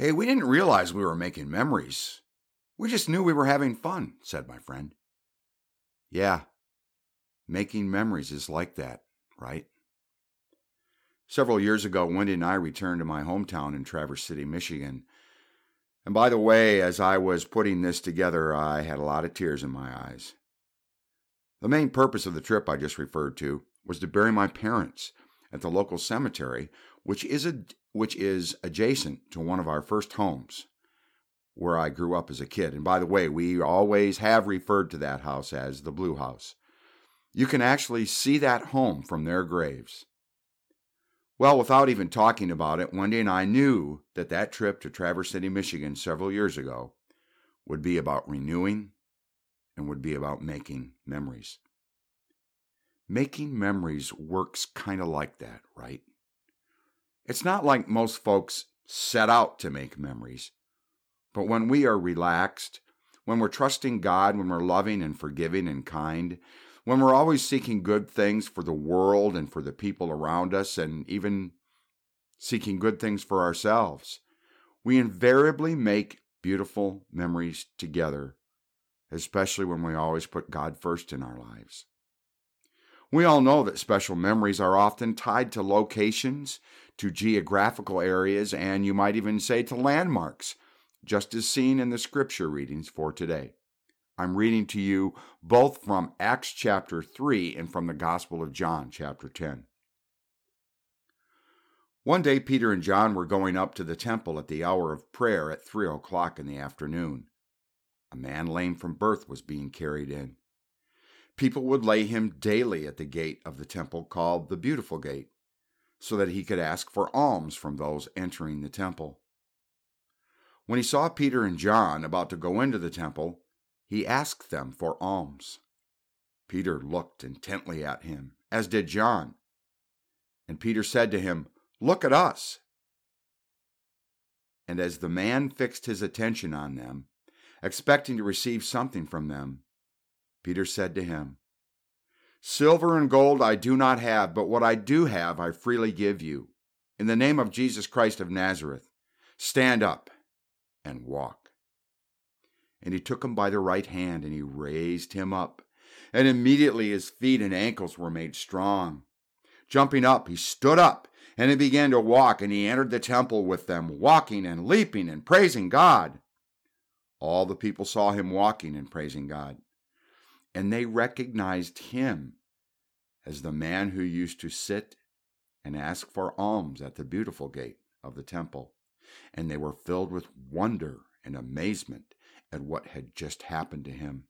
Hey, we didn't realize we were making memories. We just knew we were having fun, said my friend. Yeah, making memories is like that, right? Several years ago, Wendy and I returned to my hometown in Traverse City, Michigan. And by the way, as I was putting this together, I had a lot of tears in my eyes. The main purpose of the trip I just referred to was to bury my parents at the local cemetery, which is a, which is adjacent to one of our first homes where I grew up as a kid. And by the way, we always have referred to that house as the Blue House. You can actually see that home from their graves. Well, without even talking about it, Wendy and I knew that that trip to Traverse City, Michigan several years ago would be about renewing and would be about making memories. Making memories works kind of like that, right? It's not like most folks set out to make memories, but when we are relaxed, when we're trusting God, when we're loving and forgiving and kind, when we're always seeking good things for the world and for the people around us, and even seeking good things for ourselves, we invariably make beautiful memories together especially when we always put God first in our lives. We all know that special memories are often tied to locations, to geographical areas, and you might even say to landmarks, just as seen in the scripture readings for today. I'm reading to you both from Acts chapter 3 and from the Gospel of John chapter 10. One day, Peter and John were going up to the temple at the hour of prayer at three o'clock in the afternoon. A man lame from birth was being carried in. People would lay him daily at the gate of the temple called the Beautiful Gate, so that he could ask for alms from those entering the temple. When he saw Peter and John about to go into the temple, he asked them for alms. Peter looked intently at him, as did John. And Peter said to him, Look at us. And as the man fixed his attention on them, expecting to receive something from them. Peter said to him, Silver and gold I do not have, but what I do have I freely give you. In the name of Jesus Christ of Nazareth, stand up and walk. And he took him by the right hand, and he raised him up. And immediately his feet and ankles were made strong. Jumping up, he stood up, and he began to walk, and he entered the temple with them, walking and leaping and praising God. All the people saw him walking and praising God, and they recognized him as the man who used to sit and ask for alms at the beautiful gate of the temple. And they were filled with wonder and amazement at what had just happened to him.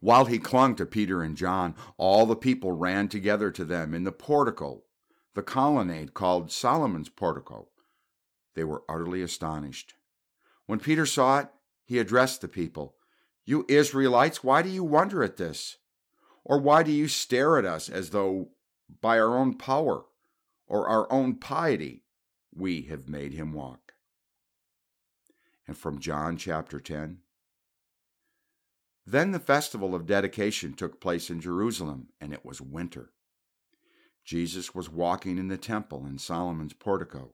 While he clung to Peter and John, all the people ran together to them in the portico, the colonnade called Solomon's portico. They were utterly astonished. When Peter saw it, he addressed the people You Israelites, why do you wonder at this? Or why do you stare at us as though by our own power or our own piety we have made him walk? And from John chapter 10 Then the festival of dedication took place in Jerusalem, and it was winter. Jesus was walking in the temple in Solomon's portico.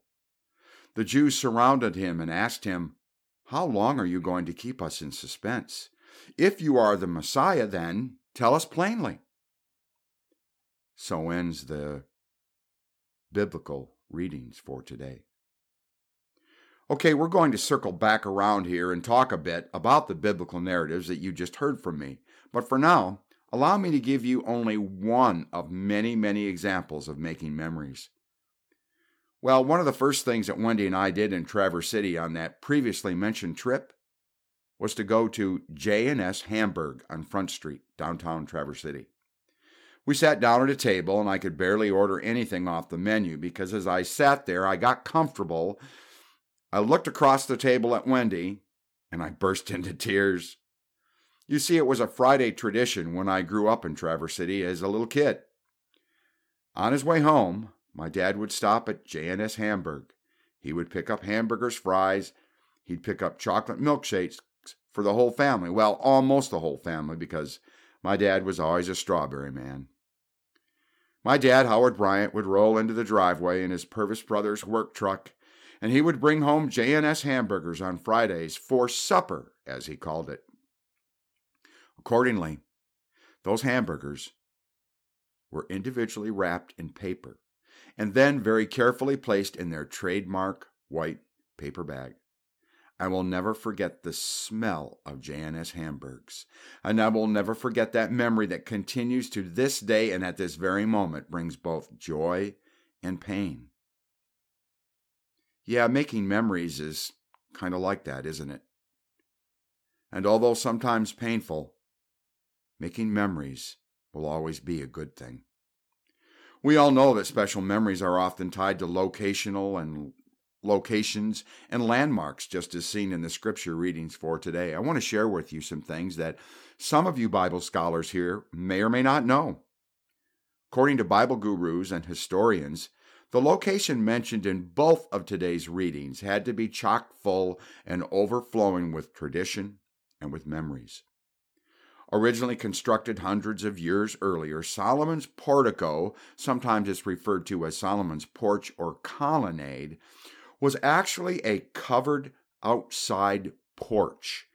The Jews surrounded him and asked him, how long are you going to keep us in suspense? If you are the Messiah, then tell us plainly. So ends the biblical readings for today. Okay, we're going to circle back around here and talk a bit about the biblical narratives that you just heard from me. But for now, allow me to give you only one of many, many examples of making memories. Well, one of the first things that Wendy and I did in Traverse City on that previously mentioned trip was to go to J&S Hamburg on Front Street, downtown Traverse City. We sat down at a table and I could barely order anything off the menu because as I sat there, I got comfortable. I looked across the table at Wendy and I burst into tears. You see, it was a Friday tradition when I grew up in Traverse City as a little kid. On his way home, my dad would stop at J&S Hamburg. He would pick up hamburgers, fries. He'd pick up chocolate milkshakes for the whole family. Well, almost the whole family because my dad was always a strawberry man. My dad, Howard Bryant, would roll into the driveway in his Purvis Brothers work truck, and he would bring home J&S hamburgers on Fridays for supper, as he called it. Accordingly, those hamburgers were individually wrapped in paper and then very carefully placed in their trademark white paper bag. I will never forget the smell of J&S hamburgers, and I will never forget that memory that continues to this day and at this very moment brings both joy and pain. Yeah, making memories is kind of like that, isn't it? And although sometimes painful, making memories will always be a good thing. We all know that special memories are often tied to locational and locations and landmarks, just as seen in the scripture readings for today. I want to share with you some things that some of you Bible scholars here may or may not know. According to Bible gurus and historians, the location mentioned in both of today's readings had to be chock full and overflowing with tradition and with memories. Originally constructed hundreds of years earlier, Solomon's portico, sometimes it's referred to as Solomon's porch or colonnade, was actually a covered outside porch.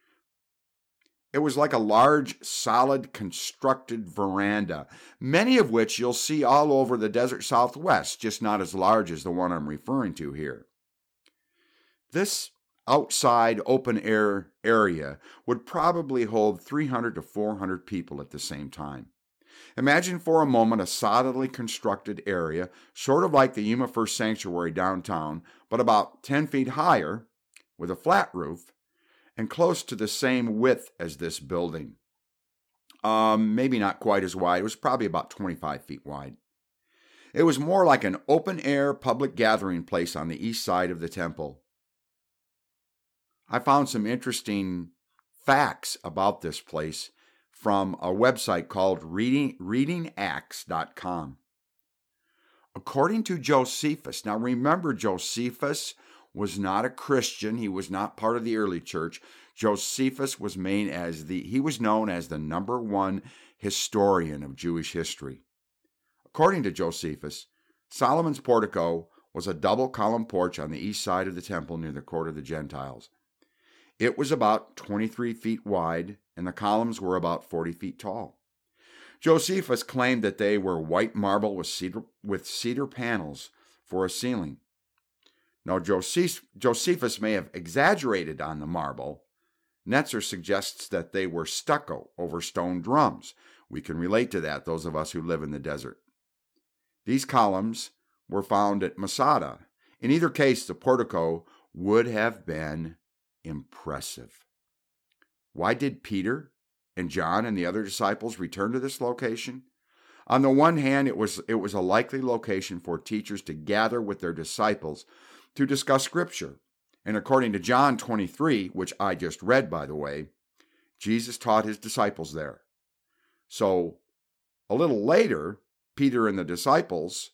It was like a large, solid, constructed veranda, many of which you'll see all over the desert southwest, just not as large as the one I'm referring to here. This outside open air area would probably hold 300 to 400 people at the same time. Imagine for a moment a solidly constructed area, sort of like the Yuma First Sanctuary downtown, but about 10 feet higher, with a flat roof, and close to the same width as this building. Um, maybe not quite as wide, it was probably about 25 feet wide. It was more like an open air public gathering place on the east side of the temple. I found some interesting facts about this place from a website called reading, readingacts.com. According to Josephus, now remember, Josephus was not a Christian. He was not part of the early church. Josephus was main as the he was known as the number one historian of Jewish history. According to Josephus, Solomon's portico was a double column porch on the east side of the temple near the court of the Gentiles. It was about 23 feet wide, and the columns were about 40 feet tall. Josephus claimed that they were white marble with cedar, with cedar panels for a ceiling. Now, Josephus may have exaggerated on the marble. Netzer suggests that they were stucco over stone drums. We can relate to that, those of us who live in the desert. These columns were found at Masada. In either case, the portico would have been impressive. Why did Peter and John and the other disciples return to this location? On the one hand, it was, it was a likely location for teachers to gather with their disciples to discuss Scripture. And according to John 23, which I just read, by the way, Jesus taught his disciples there. So a little later, Peter and the disciples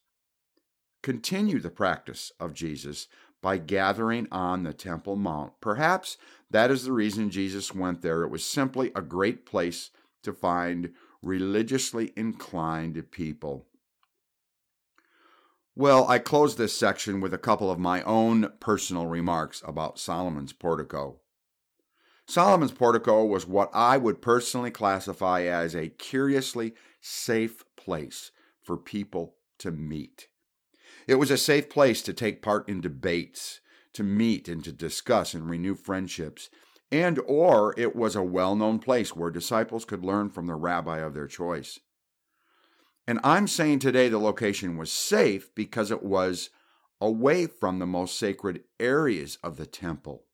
continue the practice of Jesus by gathering on the Temple Mount. Perhaps that is the reason Jesus went there. It was simply a great place to find religiously inclined people. Well, I close this section with a couple of my own personal remarks about Solomon's portico. Solomon's portico was what I would personally classify as a curiously safe place for people to meet. It was a safe place to take part in debates, to meet and to discuss and renew friendships, and or it was a well-known place where disciples could learn from the rabbi of their choice. And I'm saying today the location was safe because it was away from the most sacred areas of the temple.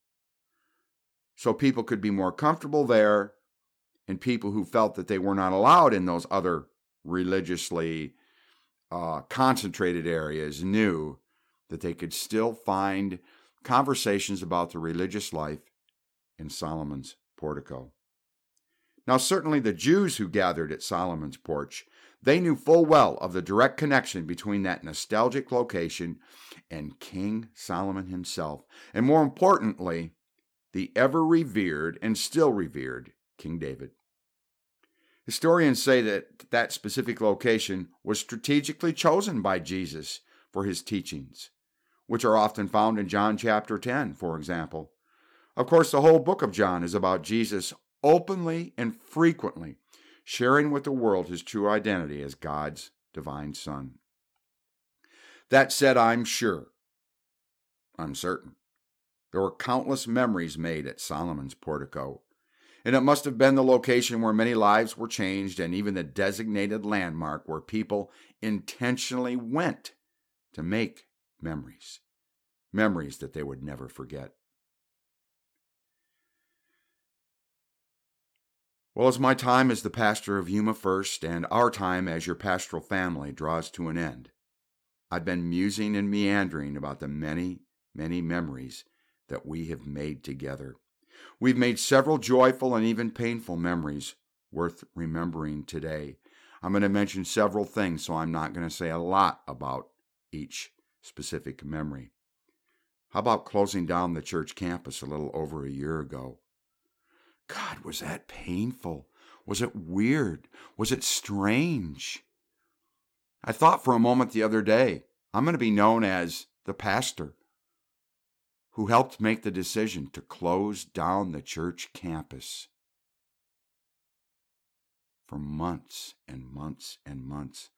So people could be more comfortable there, and people who felt that they were not allowed in those other religiously uh, concentrated areas knew that they could still find conversations about the religious life in Solomon's portico. Now, certainly the Jews who gathered at Solomon's porch, they knew full well of the direct connection between that nostalgic location and King Solomon himself, and more importantly, the ever revered and still revered King David. Historians say that that specific location was strategically chosen by Jesus for his teachings. which are often found in John chapter 10, for example. Of course, the whole book of John is about Jesus openly and frequently sharing with the world his true identity as God's divine Son. That said, I'm sure, I'm certain, there were countless memories made at Solomon's portico, and it must have been the location where many lives were changed and even the designated landmark where people intentionally went to make memories, memories that they would never forget. Well, as my time as the pastor of Yuma First and our time as your pastoral family draws to an end, I've been musing and meandering about the many, many memories that we have made together. We've made several joyful and even painful memories worth remembering today. I'm going to mention several things, so I'm not going to say a lot about each specific memory. How about closing down the church campus a little over a year ago? God, was that painful? Was it weird? Was it strange? I thought for a moment the other day, I'm going to be known as the pastor who helped make the decision to close down the church campus for months and months and months.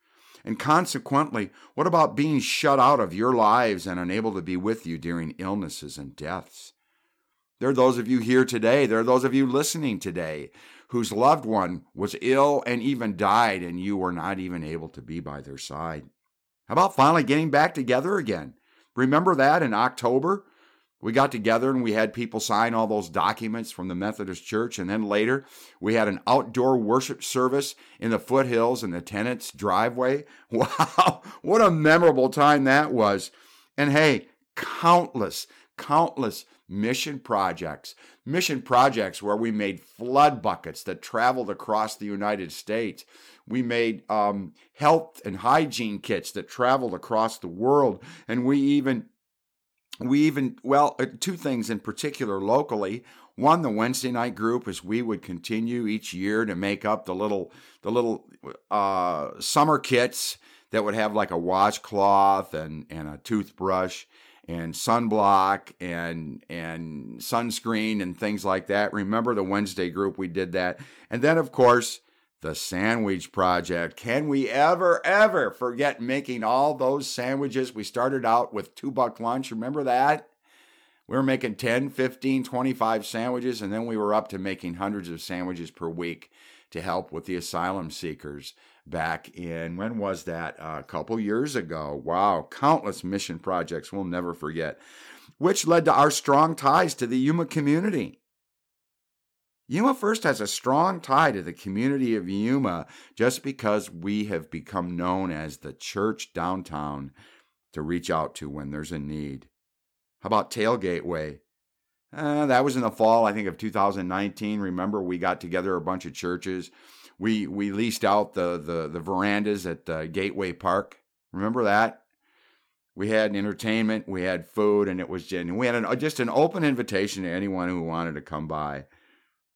And consequently, what about being shut out of your lives and unable to be with you during illnesses and deaths? There are those of you here today, there are those of you listening today whose loved one was ill and even died, and you were not even able to be by their side. How about finally getting back together again? Remember that in October? We got together and we had people sign all those documents from the Methodist Church. And then later, we had an outdoor worship service in the foothills in the tenant's driveway. Wow, what a memorable time that was. And hey, countless, countless mission projects, mission projects where we made flood buckets that traveled across the United States. We made um, health and hygiene kits that traveled across the world, and we even we even well uh, two things in particular locally one the wednesday night group as we would continue each year to make up the little the little uh, summer kits that would have like a washcloth and and a toothbrush and sunblock and and sunscreen and things like that. Remember the Wednesday group we did that. And then of course the sandwich project. Can we ever ever forget making all those sandwiches? We started out with 2 buck lunch, remember that? We were making 10, 15, 25 sandwiches and then we were up to making hundreds of sandwiches per week to help with the asylum seekers back in when was that uh, a couple years ago wow countless mission projects we'll never forget which led to our strong ties to the yuma community Yuma First has a strong tie to the community of Yuma just because we have become known as the church downtown to reach out to when there's a need. How about Tailgate Way? Uh, that was in the fall, I think, of 2019. Remember, we got together a bunch of churches we we leased out the the, the verandas at uh, Gateway Park. Remember that? We had entertainment, we had food, and it was genuine. We had an, just an open invitation to anyone who wanted to come by.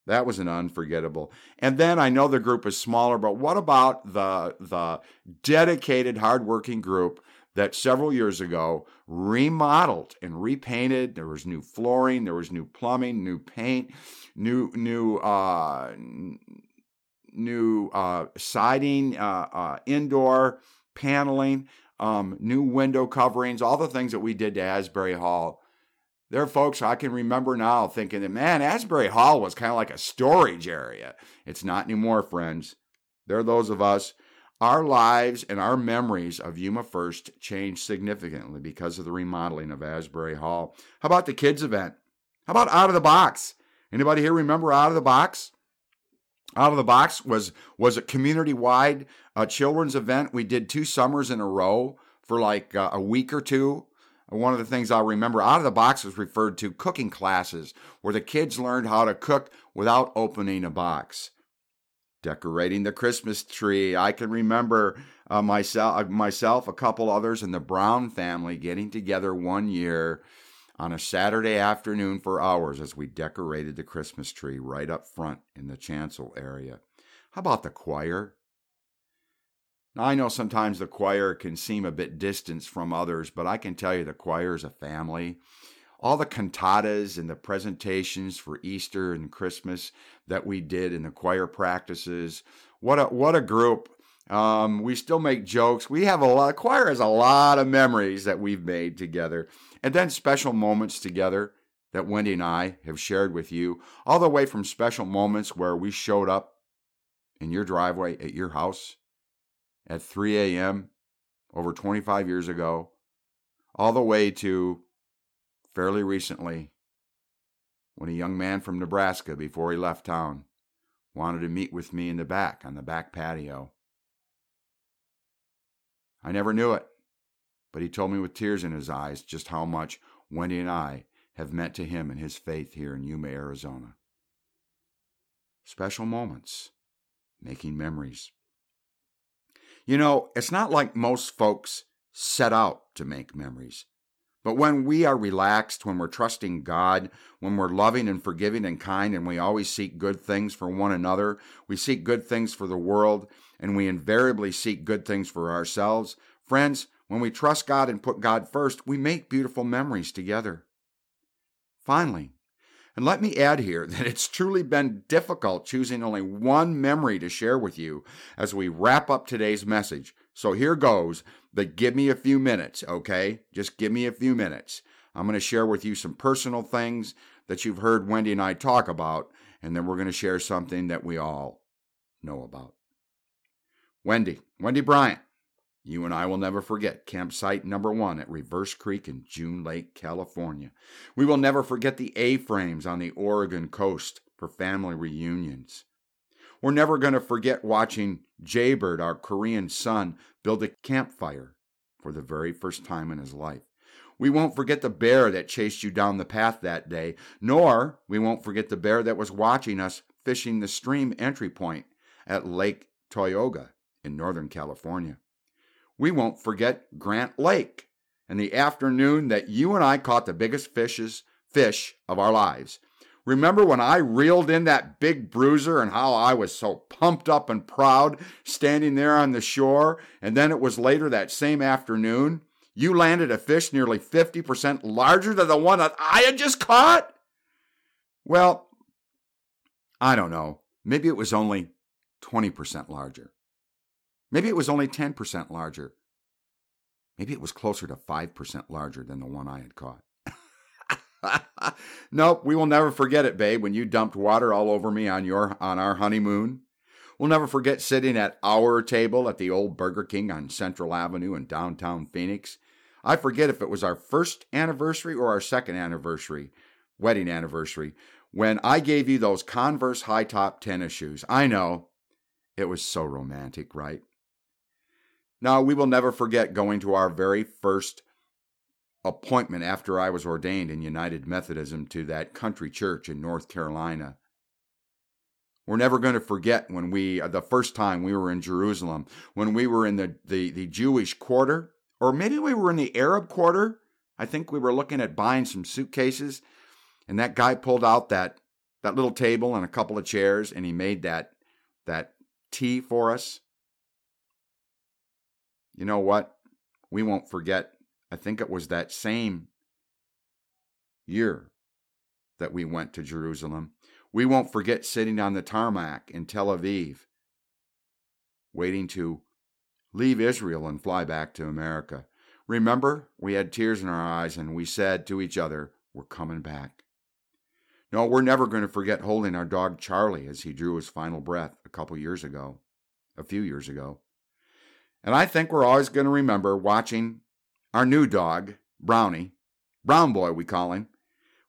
That was an unforgettable. And then I know the group is smaller, but what about the the dedicated, hardworking group that several years ago remodeled and repainted? There was new flooring, there was new plumbing, new paint, new new uh, new uh, siding, uh, uh, indoor paneling, um, new window coverings, all the things that we did to Asbury Hall. There are folks I can remember now thinking that, man, Asbury Hall was kind of like a storage area. It's not anymore, friends. There are those of us. Our lives and our memories of Yuma First changed significantly because of the remodeling of Asbury Hall. How about the kids' event? How about Out of the Box? Anybody here remember Out of the Box? out of the box was was a community wide uh, children's event. We did two summers in a row for like uh, a week or two. One of the things I'll remember out of the box was referred to cooking classes, where the kids learned how to cook without opening a box. Decorating the Christmas tree. I can remember uh, myself, uh, myself, a couple others, and the Brown family getting together one year on a Saturday afternoon for hours as we decorated the Christmas tree right up front in the chancel area. How about the choir? Now, I know sometimes the choir can seem a bit distant from others, but I can tell you the choir is a family. All the cantatas and the presentations for Easter and Christmas that we did in the choir practices, what a what a group! Um, we still make jokes. We have a lot. Choir has a lot of memories that we've made together, and then special moments together that Wendy and I have shared with you, all the way from special moments where we showed up in your driveway at your house at 3 a.m. over 25 years ago, all the way to fairly recently when a young man from Nebraska, before he left town, wanted to meet with me in the back on the back patio. I never knew it, but he told me with tears in his eyes just how much Wendy and I have meant to him and his faith here in Yuma, Arizona. Special moments, making memories. You know, it's not like most folks set out to make memories. But when we are relaxed, when we're trusting God, when we're loving and forgiving and kind, and we always seek good things for one another, we seek good things for the world, and we invariably seek good things for ourselves, friends, when we trust God and put God first, we make beautiful memories together. Finally, and let me add here that it's truly been difficult choosing only one memory to share with you as we wrap up today's message. So here goes, but give me a few minutes, okay? Just give me a few minutes. I'm going to share with you some personal things that you've heard Wendy and I talk about, and then we're going to share something that we all know about. Wendy, Wendy Bryant, you and I will never forget campsite number one at Reverse Creek in June Lake, California. We will never forget the A frames on the Oregon coast for family reunions. We're never going to forget watching Jaybird, our Korean son, build a campfire for the very first time in his life. We won't forget the bear that chased you down the path that day, nor we won't forget the bear that was watching us fishing the stream entry point at Lake Toyoga in Northern California we won't forget Grant Lake and the afternoon that you and I caught the biggest fishes, fish of our lives. Remember when I reeled in that big bruiser and how I was so pumped up and proud standing there on the shore? And then it was later that same afternoon, you landed a fish nearly 50% larger than the one that I had just caught? Well, I don't know. Maybe it was only 20% larger. Maybe it was only 10% larger. Maybe it was closer to 5% larger than the one I had caught. nope, we will never forget it, babe, when you dumped water all over me on your on our honeymoon. We'll never forget sitting at our table at the old Burger King on Central Avenue in downtown Phoenix. I forget if it was our first anniversary or our second anniversary, wedding anniversary, when I gave you those Converse high top tennis shoes. I know. It was so romantic, right? Now, we will never forget going to our very first appointment after I was ordained in United Methodism to that country church in North Carolina. We're never going to forget when we, uh, the first time we were in Jerusalem, when we were in the, the, the Jewish quarter, or maybe we were in the Arab quarter. I think we were looking at buying some suitcases, and that guy pulled out that, that little table and a couple of chairs, and he made that, that tea for us. You know what? We won't forget. I think it was that same year that we went to Jerusalem. We won't forget sitting on the tarmac in Tel Aviv, waiting to leave Israel and fly back to America. Remember, we had tears in our eyes and we said to each other, We're coming back. No, we're never going to forget holding our dog Charlie as he drew his final breath a couple years ago, a few years ago. And I think we're always going to remember watching our new dog, Brownie, Brown Boy, we call him.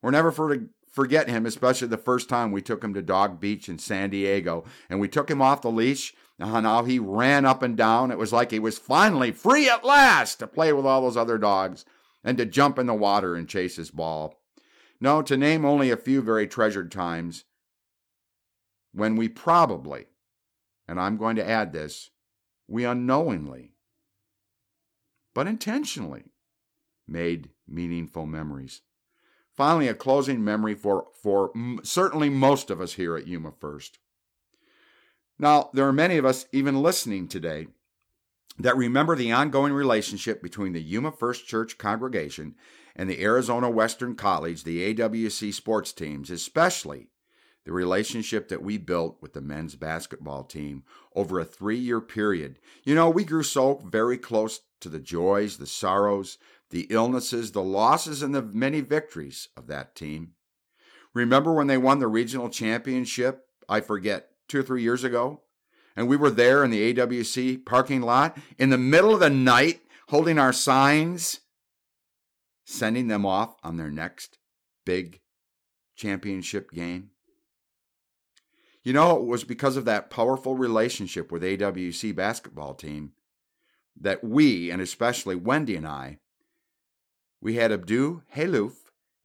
We're never for- to forget him, especially the first time we took him to Dog Beach in San Diego. And we took him off the leash. And how he ran up and down. It was like he was finally free at last to play with all those other dogs and to jump in the water and chase his ball. No, to name only a few very treasured times when we probably, and I'm going to add this, we unknowingly, but intentionally, made meaningful memories. Finally, a closing memory for, for certainly most of us here at Yuma First. Now, there are many of us even listening today that remember the ongoing relationship between the Yuma First Church congregation and the Arizona Western College, the AWC sports teams, especially the relationship that we built with the men's basketball team over a three year period. You know, we grew so very close to the joys, the sorrows, the illnesses, the losses, and the many victories of that team. Remember when they won the regional championship? I forget, two or three years ago? And we were there in the AWC parking lot in the middle of the night holding our signs, sending them off on their next big championship game. You know, it was because of that powerful relationship with AWC basketball team that we, and especially Wendy and I, we had Abdu Haluf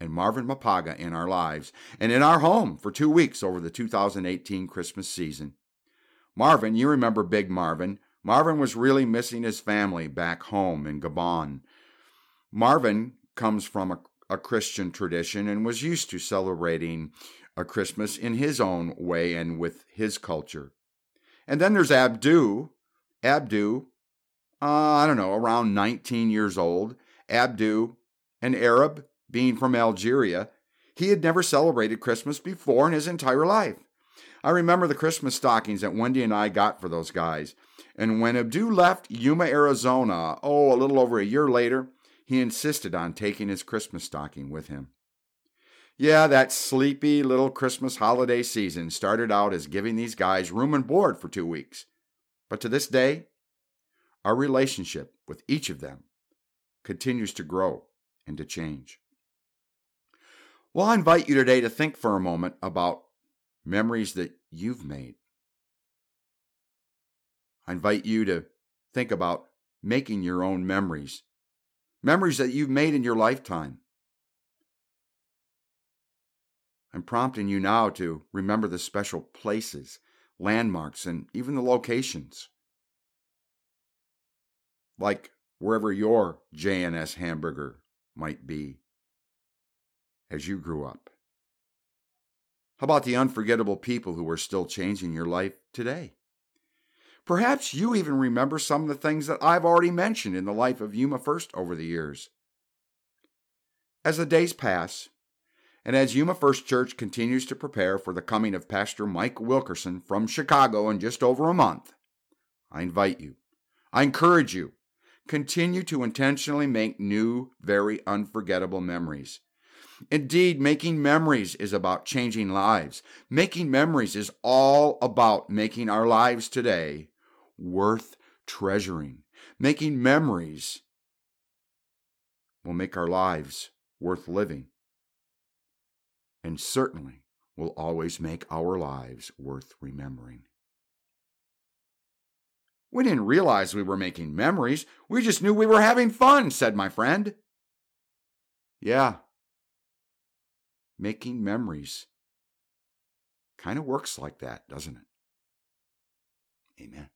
and Marvin Mapaga in our lives and in our home for two weeks over the 2018 Christmas season. Marvin, you remember Big Marvin. Marvin was really missing his family back home in Gabon. Marvin comes from a, a Christian tradition and was used to celebrating a Christmas in his own way and with his culture. And then there's Abdu. Abdu, uh, I don't know, around 19 years old. Abdu, an Arab, being from Algeria, he had never celebrated Christmas before in his entire life. I remember the Christmas stockings that Wendy and I got for those guys. And when Abdu left Yuma, Arizona, oh, a little over a year later, he insisted on taking his Christmas stocking with him. Yeah, that sleepy little Christmas holiday season started out as giving these guys room and board for two weeks. But to this day, our relationship with each of them continues to grow and to change. Well, I invite you today to think for a moment about memories that you've made. I invite you to think about making your own memories, memories that you've made in your lifetime. I'm prompting you now to remember the special places, landmarks, and even the locations. Like wherever your J&S hamburger might be as you grew up. How about the unforgettable people who are still changing your life today? Perhaps you even remember some of the things that I've already mentioned in the life of Yuma First over the years. As the days pass, and as Yuma First Church continues to prepare for the coming of Pastor Mike Wilkerson from Chicago in just over a month, I invite you, I encourage you, continue to intentionally make new, very unforgettable memories. Indeed, making memories is about changing lives. Making memories is all about making our lives today worth treasuring. Making memories will make our lives worth living and certainly will always make our lives worth remembering. We didn't realize we were making memories. We just knew we were having fun, said my friend. Yeah, making memories kind of works like that, doesn't it? Amen.